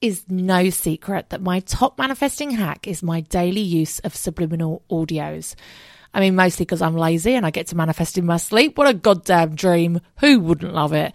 Is no secret that my top manifesting hack is my daily use of subliminal audios. I mean, mostly because I'm lazy and I get to manifest in my sleep. What a goddamn dream. Who wouldn't love it?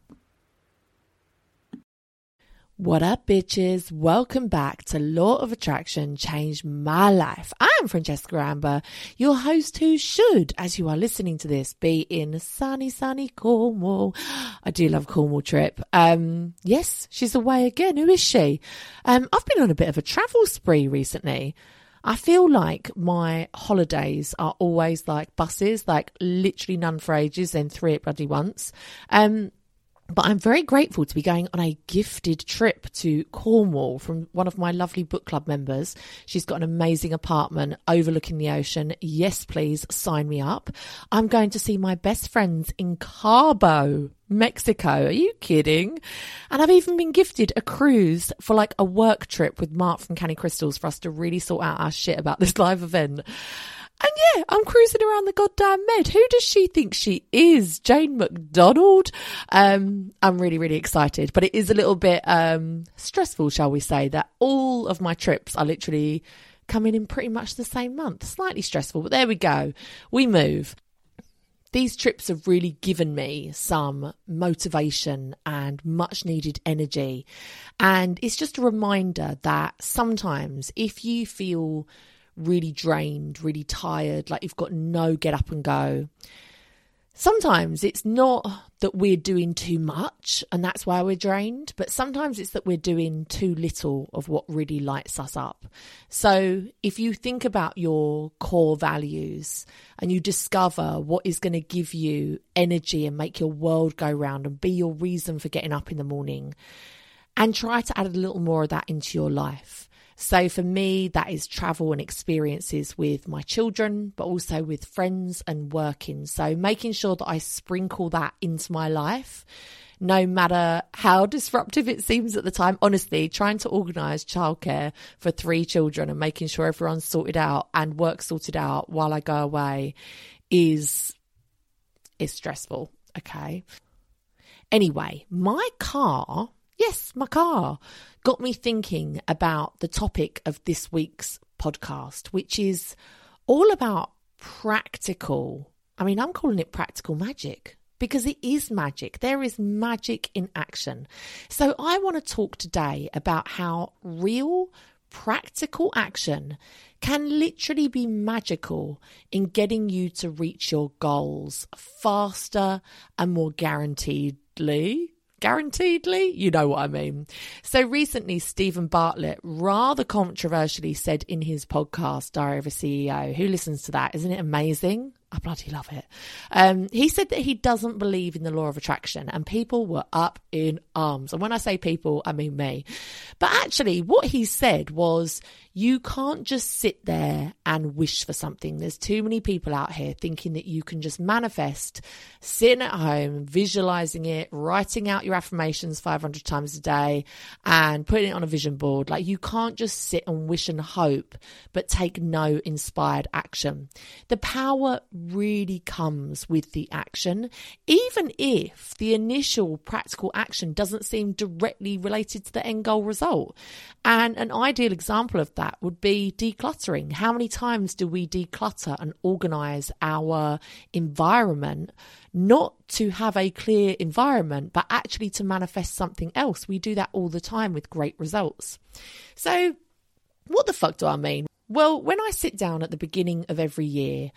What up, bitches? Welcome back to Law of Attraction Changed My Life. I'm Francesca Amber, your host who should, as you are listening to this, be in sunny, sunny Cornwall. I do love Cornwall trip. Um, yes, she's away again. Who is she? Um, I've been on a bit of a travel spree recently. I feel like my holidays are always like buses, like literally none for ages, then three at bloody once. Um, but I'm very grateful to be going on a gifted trip to Cornwall from one of my lovely book club members. She's got an amazing apartment overlooking the ocean. Yes, please sign me up. I'm going to see my best friends in Cabo, Mexico. Are you kidding? And I've even been gifted a cruise for like a work trip with Mark from Canny Crystals for us to really sort out our shit about this live event. And yeah, I'm cruising around the goddamn med. Who does she think she is? Jane McDonald? Um, I'm really, really excited, but it is a little bit, um, stressful, shall we say, that all of my trips are literally coming in pretty much the same month. Slightly stressful, but there we go. We move. These trips have really given me some motivation and much needed energy. And it's just a reminder that sometimes if you feel really drained, really tired, like you've got no get up and go. Sometimes it's not that we're doing too much and that's why we're drained, but sometimes it's that we're doing too little of what really lights us up. So if you think about your core values and you discover what is going to give you energy and make your world go round and be your reason for getting up in the morning, and try to add a little more of that into your life So for me, that is travel and experiences with my children, but also with friends and working. So making sure that I sprinkle that into my life, no matter how disruptive it seems at the time. Honestly, trying to organize childcare for three children and making sure everyone's sorted out and work sorted out while I go away is, is stressful. Okay. Anyway, my car Yes, my car got me thinking about the topic of this week's podcast, which is all about practical. I mean, I'm calling it practical magic because it is magic. There is magic in action. So I want to talk today about how real practical action can literally be magical in getting you to reach your goals faster and more guaranteedly guaranteedly. You know what I mean. So recently, Steven Bartlett rather controversially said in his podcast, Diary of a CEO, who listens to that? Isn't it amazing? I bloody love it. Um, he said that he doesn't believe in the law of attraction, and people were up in arms. And when I say people, I mean me. But actually, what he said was you can't just sit there and wish for something. There's too many people out here thinking that you can just manifest, sitting at home, visualizing it, writing out your affirmations 500 times a day, and putting it on a vision board. Like, you can't just sit and wish and hope, but take no inspired action. The power really comes with the action, even if the initial practical action doesn't seem directly related to the end goal result. And an ideal example of that would be decluttering. How many times do we declutter and organize our environment? Not to have a clear environment, but actually to manifest something else. We do that all the time with great results. So, what the fuck do I mean? Well, when I sit down at the beginning of every year,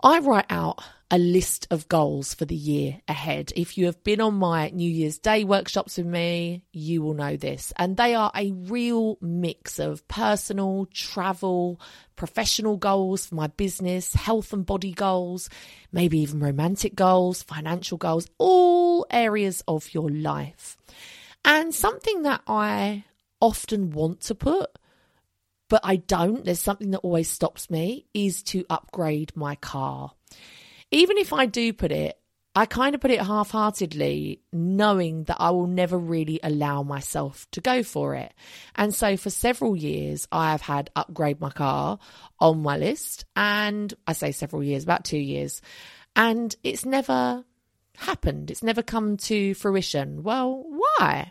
I write out a list of goals for the year ahead. If you have been on my New Year's Day workshops with me, you will know this. And they are a real mix of personal, travel, professional goals for my business, health and body goals, maybe even romantic goals, financial goals, all areas of your life. And something that I often want to put but I don't, there's something that always stops me, is to upgrade my car. Even if I do put it, I kind of put it half heartedly, knowing that I will never really allow myself to go for it. And so for several years, I have had upgrade my car on my list. And I say several years, about two years. And it's never happened. It's never come to fruition. Well, why?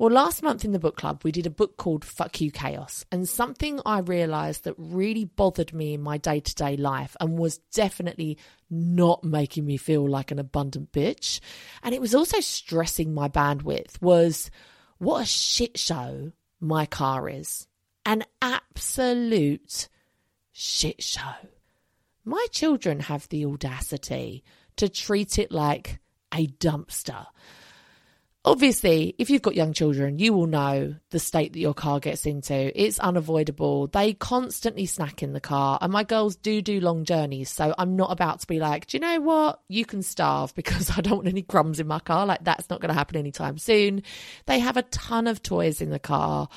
Well, last month in the book club, we did a book called Fuck You Chaos. And something I realized that really bothered me in my day to day life and was definitely not making me feel like an abundant bitch. And it was also stressing my bandwidth was what a shit show my car is. An absolute shit show. My children have the audacity to treat it like a dumpster. Obviously, if you've got young children, you will know the state that your car gets into. It's unavoidable. They constantly snack in the car, and my girls do do long journeys. So I'm not about to be like, do you know what? You can starve because I don't want any crumbs in my car. Like, that's not going to happen anytime soon. They have a ton of toys in the car.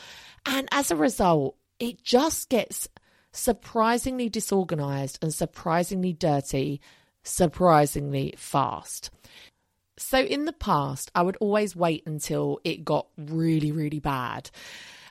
And as a result, it just gets surprisingly disorganized and surprisingly dirty, surprisingly fast. So in the past, I would always wait until it got really, really bad.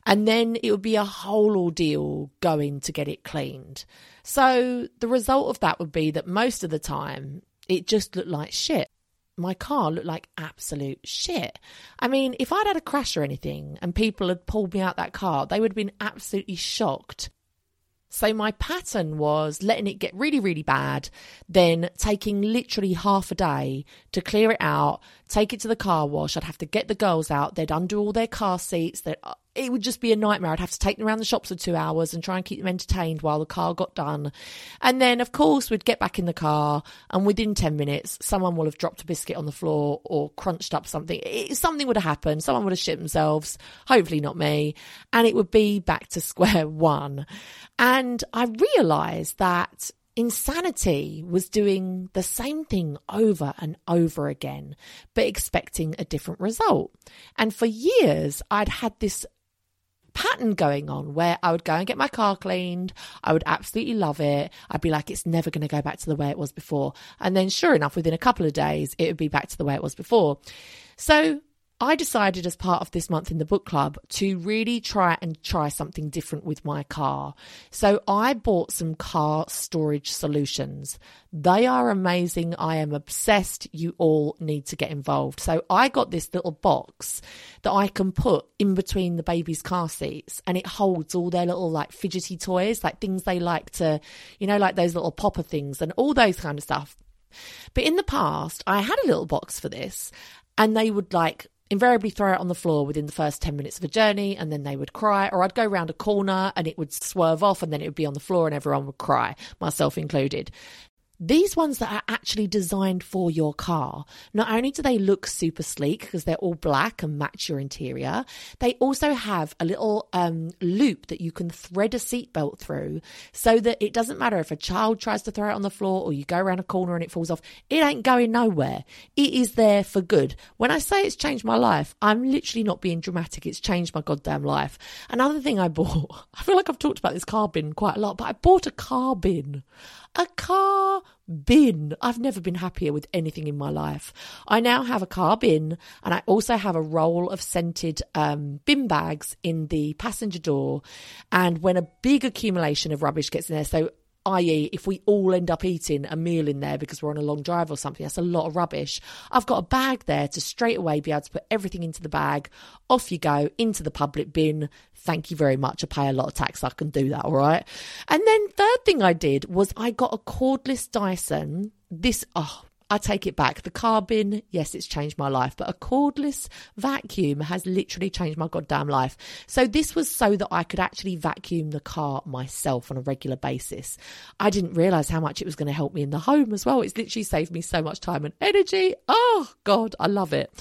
And then it would be a whole ordeal going to get it cleaned. So the result of that would be that most of the time it just looked like shit. My car looked like absolute shit. I mean, if I'd had a crash or anything and people had pulled me out that car, they would have been absolutely shocked so my pattern was letting it get really, really bad, then taking literally half a day to clear it out, take it to the car wash. I'd have to get the girls out. They'd undo all their car seats. That it would just be a nightmare. I'd have to take them around the shops for two hours and try and keep them entertained while the car got done. And then, of course, we'd get back in the car, and within 10 minutes, someone will have dropped a biscuit on the floor or crunched up something. It, something would have happened. Someone would have shit themselves, hopefully not me, and it would be back to square one. And I realized that Insanity was doing the same thing over and over again, but expecting a different result. And for years, I'd had this pattern going on where I would go and get my car cleaned. I would absolutely love it. I'd be like, it's never going to go back to the way it was before. And then, sure enough, within a couple of days, it would be back to the way it was before. So I decided as part of this month in the book club to really try and try something different with my car. So I bought some car storage solutions. They are amazing. I am obsessed. You all need to get involved. So I got this little box that I can put in between the baby's car seats and it holds all their little like fidgety toys, like things they like to, you know, like those little popper things and all those kind of stuff. But in the past, I had a little box for this and they would like invariably throw it on the floor within the first 10 minutes of a journey and then they would cry or I'd go around a corner and it would swerve off and then it would be on the floor and everyone would cry myself included these ones that are actually designed for your car, not only do they look super sleek because they're all black and match your interior, they also have a little um, loop that you can thread a seatbelt through so that it doesn't matter if a child tries to throw it on the floor or you go around a corner and it falls off, it ain't going nowhere. It is there for good. When I say it's changed my life, I'm literally not being dramatic. It's changed my goddamn life. Another thing I bought, I feel like I've talked about this car bin quite a lot, but I bought a car bin a car bin. I've never been happier with anything in my life. I now have a car bin and I also have a roll of scented um, bin bags in the passenger door. And when a big accumulation of rubbish gets in there, so i.e., if we all end up eating a meal in there because we're on a long drive or something, that's a lot of rubbish. I've got a bag there to straight away be able to put everything into the bag. Off you go into the public bin. Thank you very much. I pay a lot of tax. I can do that. All right. And then third thing I did was I got a cordless Dyson. This, oh, I take it back. The car bin, yes, it's changed my life, but a cordless vacuum has literally changed my goddamn life. So this was so that I could actually vacuum the car myself on a regular basis. I didn't realize how much it was going to help me in the home as well. It's literally saved me so much time and energy. Oh God, I love it.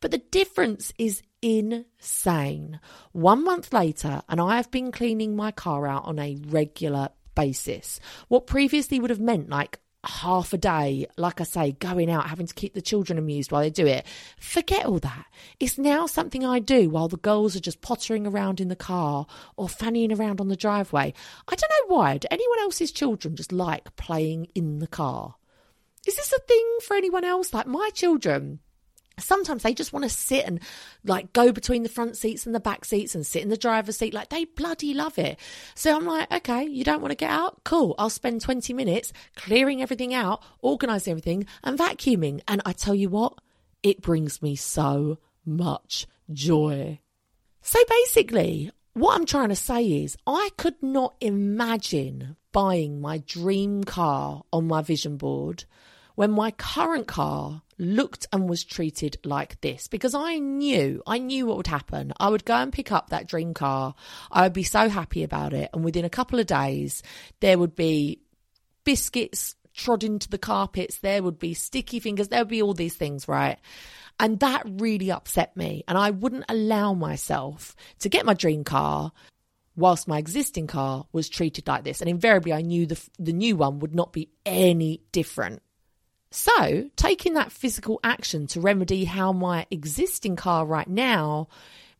But the difference is insane. One month later, and I have been cleaning my car out on a regular basis. What previously would have meant like half a day, like I say, going out, having to keep the children amused while they do it. Forget all that. It's now something I do while the girls are just pottering around in the car or fannying around on the driveway. I don't know why. Do anyone else's children just like playing in the car? Is this a thing for anyone else? Like my children sometimes they just want to sit and like go between the front seats and the back seats and sit in the driver's seat like they bloody love it. So i'm like okay you don't want to get out? Cool i'll spend 20 minutes clearing everything out organizing everything and vacuuming. And i tell you what it brings me so much joy. So basically what i'm trying to say is i could not imagine buying my dream car on my vision board when my current car looked and was treated like this because I knew, I knew what would happen. I would go and pick up that dream car. I would be so happy about it. And within a couple of days, there would be biscuits trod into the carpets. There would be sticky fingers. There would be all these things, right? And that really upset me. And I wouldn't allow myself to get my dream car whilst my existing car was treated like this. And invariably, I knew the, the new one would not be any different. So, taking that physical action to remedy how my existing car right now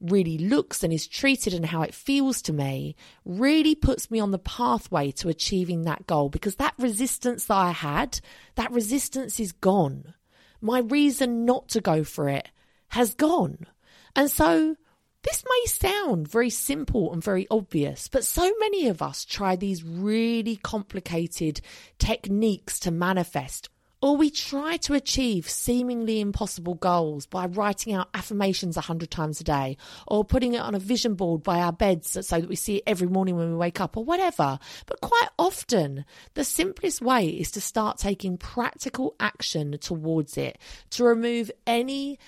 really looks and is treated and how it feels to me really puts me on the pathway to achieving that goal because that resistance that I had, that resistance is gone. My reason not to go for it has gone. And so, this may sound very simple and very obvious, but so many of us try these really complicated techniques to manifest or we try to achieve seemingly impossible goals by writing out affirmations a hundred times a day, or putting it on a vision board by our beds so that we see it every morning when we wake up, or whatever. But quite often, the simplest way is to start taking practical action towards it, to remove any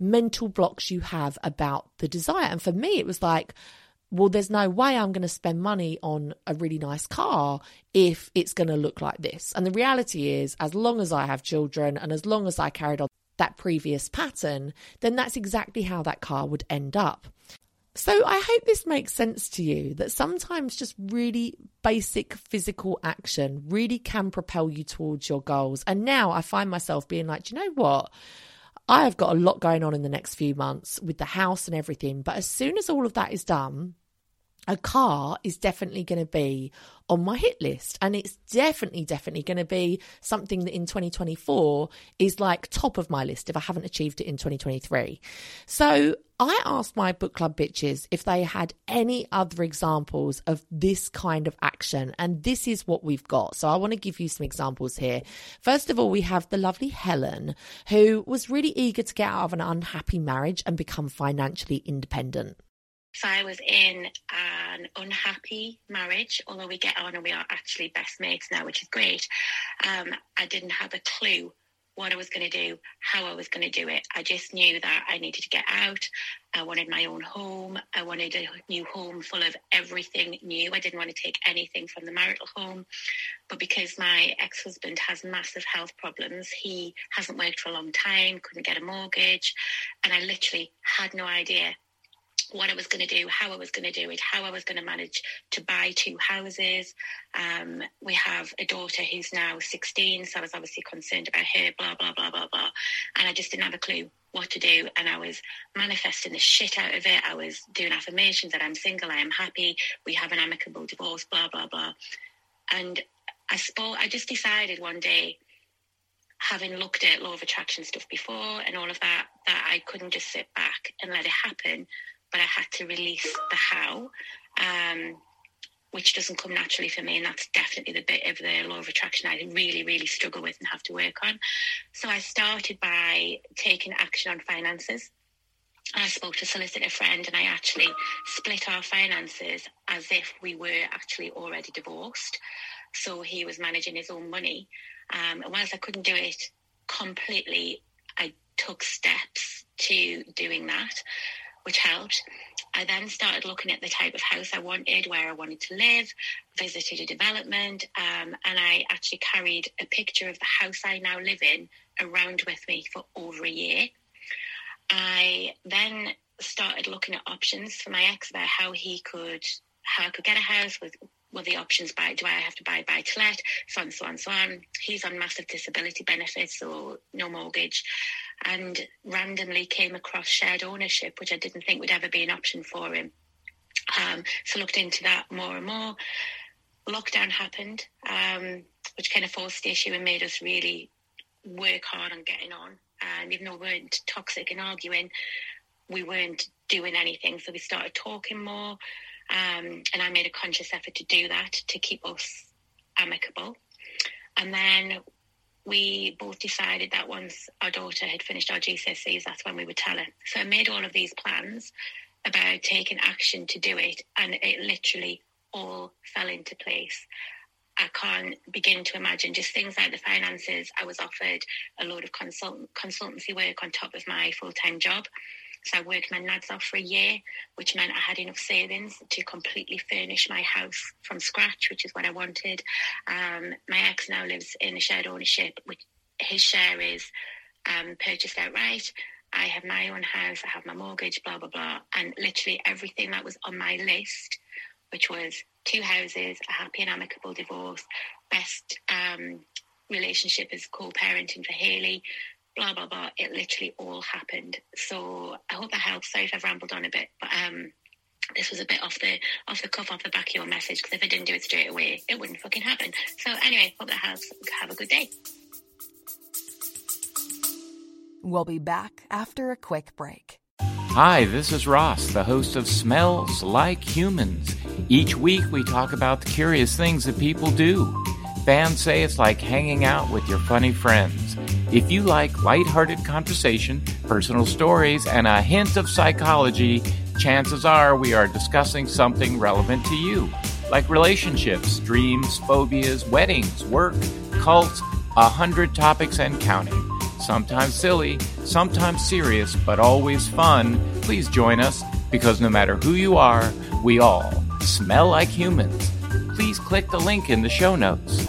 mental blocks you have about the desire. And for me, it was like, well, there's no way I'm going to spend money on a really nice car if it's going to look like this. And the reality is, as long as I have children and as long as I carried on that previous pattern, then that's exactly how that car would end up. So I hope this makes sense to you that sometimes just really basic physical action really can propel you towards your goals. And now I find myself being like, you know what? I have got a lot going on in the next few months with the house and everything. But as soon as all of that is done, a car is definitely going to be on my hit list. And it's definitely, definitely going to be something that in 2024 is like top of my list if I haven't achieved it in 2023. So I asked my book club bitches if they had any other examples of this kind of action. And this is what we've got. So I want to give you some examples here. First of all, we have the lovely Helen, who was really eager to get out of an unhappy marriage and become financially independent. I was in an unhappy marriage, although we get on and we are actually best mates now, which is great. Um, I didn't have a clue what I was going to do, how I was going to do it. I just knew that I needed to get out. I wanted my own home. I wanted a new home full of everything new. I didn't want to take anything from the marital home. But because my ex husband has massive health problems, he hasn't worked for a long time, couldn't get a mortgage. And I literally had no idea what I was going to do, how I was going to do it, how I was going to manage to buy two houses. Um, we have a daughter who's now 16, so I was obviously concerned about her, blah, blah, blah, blah, blah. And I just didn't have a clue what to do. And I was manifesting the shit out of it. I was doing affirmations that I'm single, I am happy, we have an amicable divorce, blah, blah, blah. And I spoke, I just decided one day, having looked at law of attraction stuff before and all of that, that I couldn't just sit back and let it happen but I had to release the how, um, which doesn't come naturally for me. And that's definitely the bit of the law of attraction I really, really struggle with and have to work on. So I started by taking action on finances. I spoke to a solicitor friend and I actually split our finances as if we were actually already divorced. So he was managing his own money. Um, and whilst I couldn't do it completely, I took steps to doing that which helped. I then started looking at the type of house I wanted, where I wanted to live, visited a development, um, and I actually carried a picture of the house I now live in around with me for over a year. I then started looking at options for my ex about how he could how I could get a house with what the options buy do I have to buy buy to let so on so on so on. He's on massive disability benefits so no mortgage and randomly came across shared ownership, which I didn't think would ever be an option for him. Um, so looked into that more and more. Lockdown happened, um, which kind of forced the issue and made us really work hard on getting on. And even though we weren't toxic and arguing, we weren't doing anything. So we started talking more. Um, and I made a conscious effort to do that to keep us amicable. And then we both decided that once our daughter had finished our GCSEs, that's when we would tell her. So I made all of these plans about taking action to do it, and it literally all fell into place. I can't begin to imagine just things like the finances. I was offered a load of consult- consultancy work on top of my full time job. So I worked my nads off for a year, which meant I had enough savings to completely furnish my house from scratch, which is what I wanted. Um, my ex now lives in a shared ownership, which his share is um, purchased outright. I have my own house, I have my mortgage, blah, blah, blah. And literally everything that was on my list, which was two houses, a happy and amicable divorce, best um, relationship as co parenting for Haley, blah blah blah. It literally all happened. So I hope that helps. Sorry if I've rambled on a bit, but um, this was a bit off the off the cuff, off the back of your message. Because if I didn't do it straight away, it wouldn't fucking happen. So anyway, hope that helps. Have a good day. We'll be back after a quick break. Hi, this is Ross, the host of Smells Like Humans. Each week we talk about the curious things that people do. Fans say it's like hanging out with your funny friends. If you like lighthearted conversation, personal stories, and a hint of psychology, chances are we are discussing something relevant to you, like relationships, dreams, phobias, weddings, work, cults, a hundred topics and counting. Sometimes silly, sometimes serious, but always fun. Please join us because no matter who you are, we all smell like humans. Please click the link in the show notes.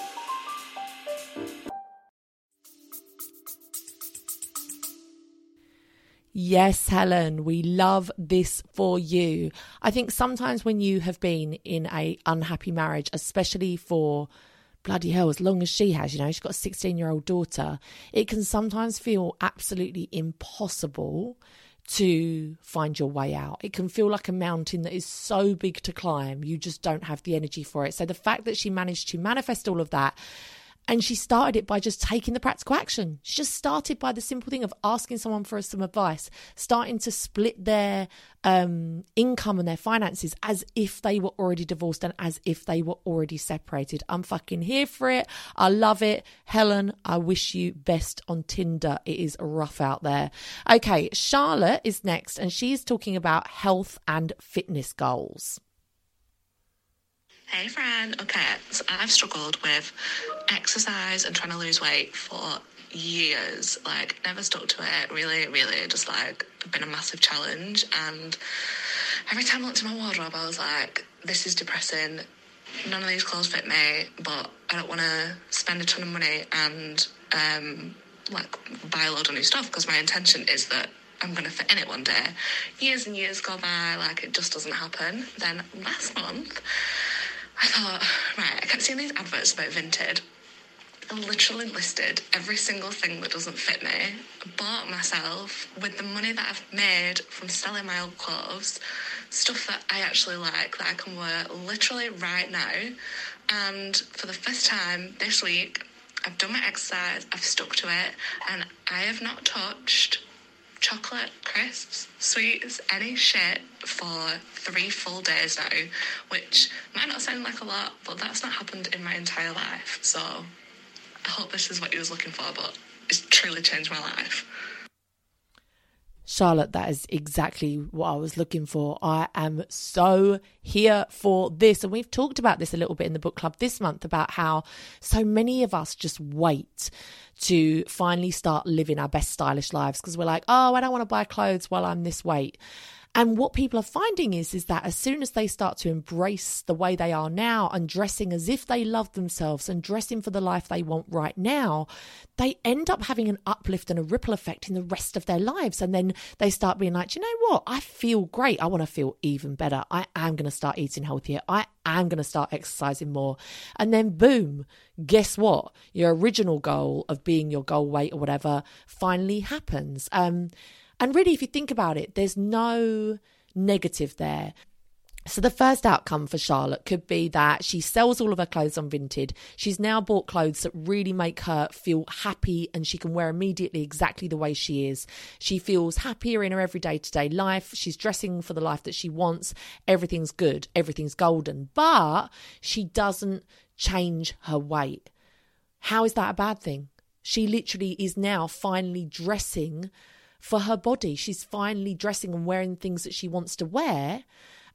Yes, Helen, we love this for you. I think sometimes when you have been in a unhappy marriage, especially for bloody hell, as long as she has, you know, she's got a 16 year old daughter, it can sometimes feel absolutely impossible to find your way out. It can feel like a mountain that is so big to climb, you just don't have the energy for it. So the fact that she managed to manifest all of that and she started it by just taking the practical action. She just started by the simple thing of asking someone for some advice, starting to split their um, income and their finances as if they were already divorced and as if they were already separated. I'm fucking here for it. I love it. Helen, I wish you best on Tinder. It is rough out there. Okay, Charlotte is next, and she's talking about health and fitness goals. Hey, Fran. Okay, so I've struggled with exercise and trying to lose weight for years. Like, never stuck to it. Really, really, just like been a massive challenge. And every time I looked at my wardrobe, I was like, this is depressing. None of these clothes fit me, but I don't want to spend a ton of money and um, like buy a load of new stuff because my intention is that I'm going to fit in it one day. Years and years go by, like it just doesn't happen. Then last month, I thought, right, I kept seeing these adverts about Vinted. I literally listed every single thing that doesn't fit me, bought myself with the money that I've made from selling my old clothes, stuff that I actually like that I can wear literally right now. And for the first time this week, I've done my exercise, I've stuck to it, and I have not touched chocolate, crisps, sweets, any shit for three full days now, which might not sound like a lot, but that's not happened in my entire life. So I hope this is what you was looking for, but it's truly changed my life. Charlotte, that is exactly what I was looking for. I am so here for this. And we've talked about this a little bit in the book club this month about how so many of us just wait to finally start living our best stylish lives because we're like, oh, I don't want to buy clothes while I'm this weight. And what people are finding is, is that as soon as they start to embrace the way they are now and dressing as if they love themselves and dressing for the life they want right now, they end up having an uplift and a ripple effect in the rest of their lives. And then they start being like, you know what? I feel great. I want to feel even better. I am going to start eating healthier. I am going to start exercising more. And then, boom, guess what? Your original goal of being your goal weight or whatever finally happens. Um, and really, if you think about it, there's no negative there. So, the first outcome for Charlotte could be that she sells all of her clothes on Vinted. She's now bought clothes that really make her feel happy and she can wear immediately exactly the way she is. She feels happier in her everyday to day life. She's dressing for the life that she wants. Everything's good, everything's golden, but she doesn't change her weight. How is that a bad thing? She literally is now finally dressing for her body. She's finally dressing and wearing things that she wants to wear.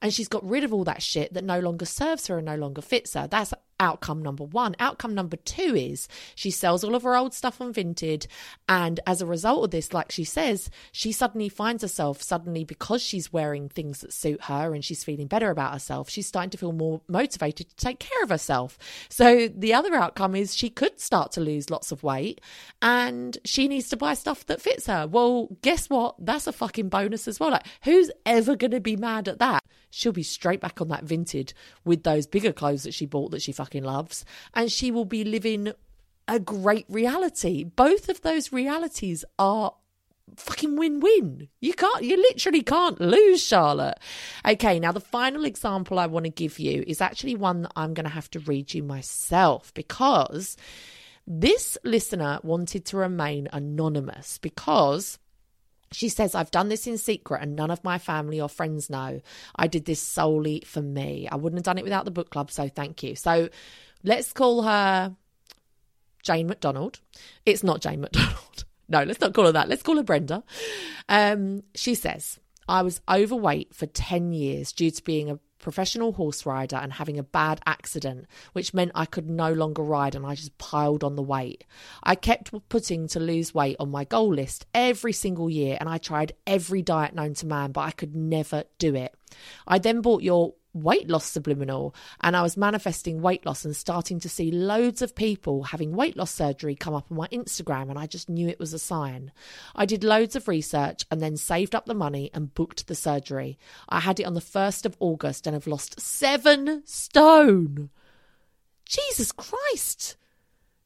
And she's got rid of all that shit that no longer serves her and no longer fits her. That's outcome number one. Outcome number two is she sells all of her old stuff on Vinted. And as a result of this, like she says, she suddenly finds herself, suddenly because she's wearing things that suit her and she's feeling better about herself, she's starting to feel more motivated to take care of herself. So the other outcome is she could start to lose lots of weight and she needs to buy stuff that fits her. Well, guess what? That's a fucking bonus as well. Like, who's ever going to be mad at that? She'll be straight back on that Vinted with those bigger clothes that she bought that she fucking loves, and she will be living a great reality. Both of those realities are fucking win win. You can't, you literally can't lose, Charlotte. Okay, now the final example I want to give you is actually one that I'm going to have to read you myself because this listener wanted to remain anonymous because. She says, I've done this in secret and none of my family or friends know. I did this solely for me. I wouldn't have done it without the book club, so thank you. So let's call her Jane McDonald. It's not Jane McDonald. No, let's not call her that. Let's call her Brenda. Um, she says, I was overweight for 10 years due to being a professional horse rider and having a bad accident, which meant I could no longer ride and I just piled on the weight. I kept putting to lose weight on my goal list every single year and I tried every diet known to man, but I could never do it. I then bought your weight loss subliminal and I was manifesting weight loss and starting to see loads of people having weight loss surgery come up on my Instagram and I just knew it was a sign. I did loads of research and then saved up the money and booked the surgery. I had it on the 1st of August and have lost 7 stone. Jesus Christ.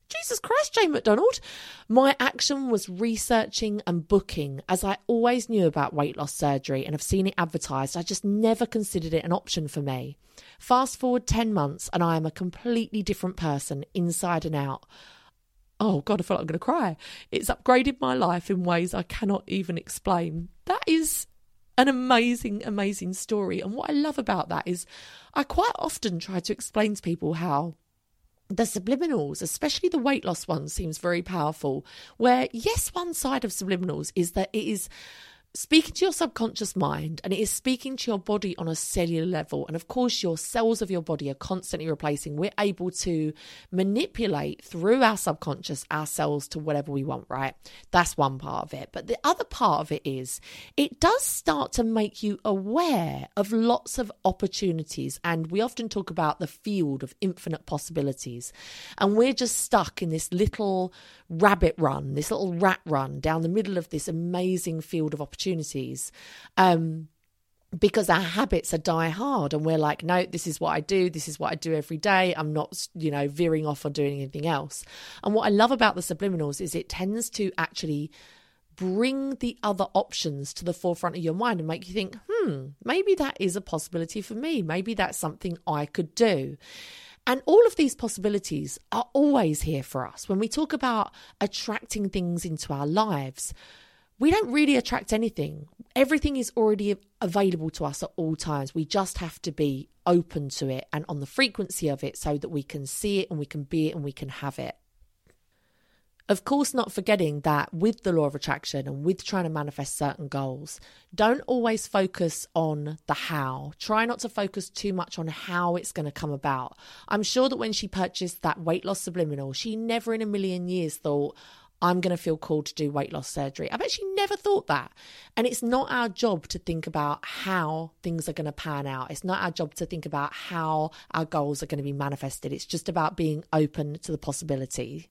Jesus Christ, Jane McDonald. My action was researching and booking, as I always knew about weight loss surgery and have seen it advertised. I just never considered it an option for me. Fast forward 10 months, and I am a completely different person inside and out. Oh, God, I feel like I'm going to cry. It's upgraded my life in ways I cannot even explain. That is an amazing, amazing story. And what I love about that is I quite often try to explain to people how the subliminals, especially the weight loss one, seems very powerful. Where, yes, one side of subliminals is that it is speaking to your subconscious mind and it is speaking to your body on a cellular level. And of course, your cells of your body are constantly replacing. We're able to manipulate through our subconscious our cells to whatever we want, right? That's one part of it. But the other part of it is it does start to make you aware of lots of opportunities. And we often talk about the field of infinite possibilities. And we're just stuck in this little rabbit run, this little rat run down the middle of this amazing field of opportunities. Um, because our habits are die hard and we're like no this is what i do this is what i do every day i'm not you know veering off or doing anything else and what i love about the subliminals is it tends to actually bring the other options to the forefront of your mind and make you think hmm maybe that is a possibility for me maybe that's something i could do and all of these possibilities are always here for us. When we talk about attracting things into our lives, we don't really attract anything. Everything is already available to us at all times. We just have to be open to it and on the frequency of it so that we can see it and we can be it and we can have it. Of course, not forgetting that with the law of attraction and with trying to manifest certain goals, don't always focus on the how. Try not to focus too much on how it's going to come about. I'm sure that when she purchased that weight loss subliminal, she never in a million years thought, I'm going to feel called to do weight loss surgery. I've actually never thought that. And it's not our job to think about how things are going to pan out. It's not our job to think about how our goals are going to be manifested. It's just about being open to the possibility.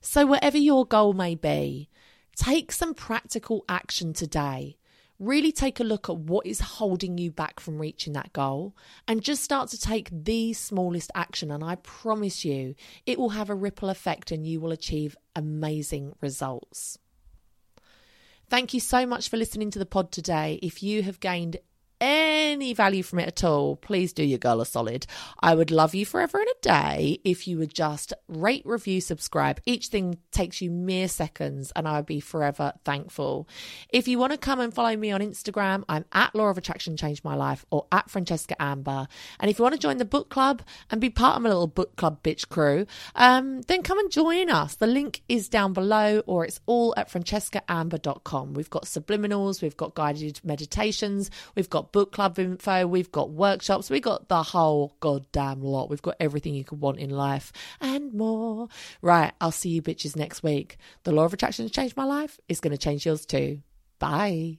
So, whatever your goal may be, take some practical action today. Really take a look at what is holding you back from reaching that goal and just start to take the smallest action. And I promise you, it will have a ripple effect and you will achieve amazing results. Thank you so much for listening to the pod today. If you have gained any value from it at all, please do your girl a solid. I would love you forever and a day if you would just rate, review, subscribe. Each thing takes you mere seconds, and I would be forever thankful. If you want to come and follow me on Instagram, I'm at Law of Attraction Changed My Life or at Francesca Amber. And if you want to join the book club and be part of my little book club bitch crew, um, then come and join us. The link is down below, or it's all at francescaamber.com. We've got subliminals, we've got guided meditations, we've got book club info, we've got workshops, we've got the whole goddamn lot. We've got everything you could want in life and more. Right, I'll see you bitches next week. The law of attraction has changed my life. It's going to change yours too. Bye.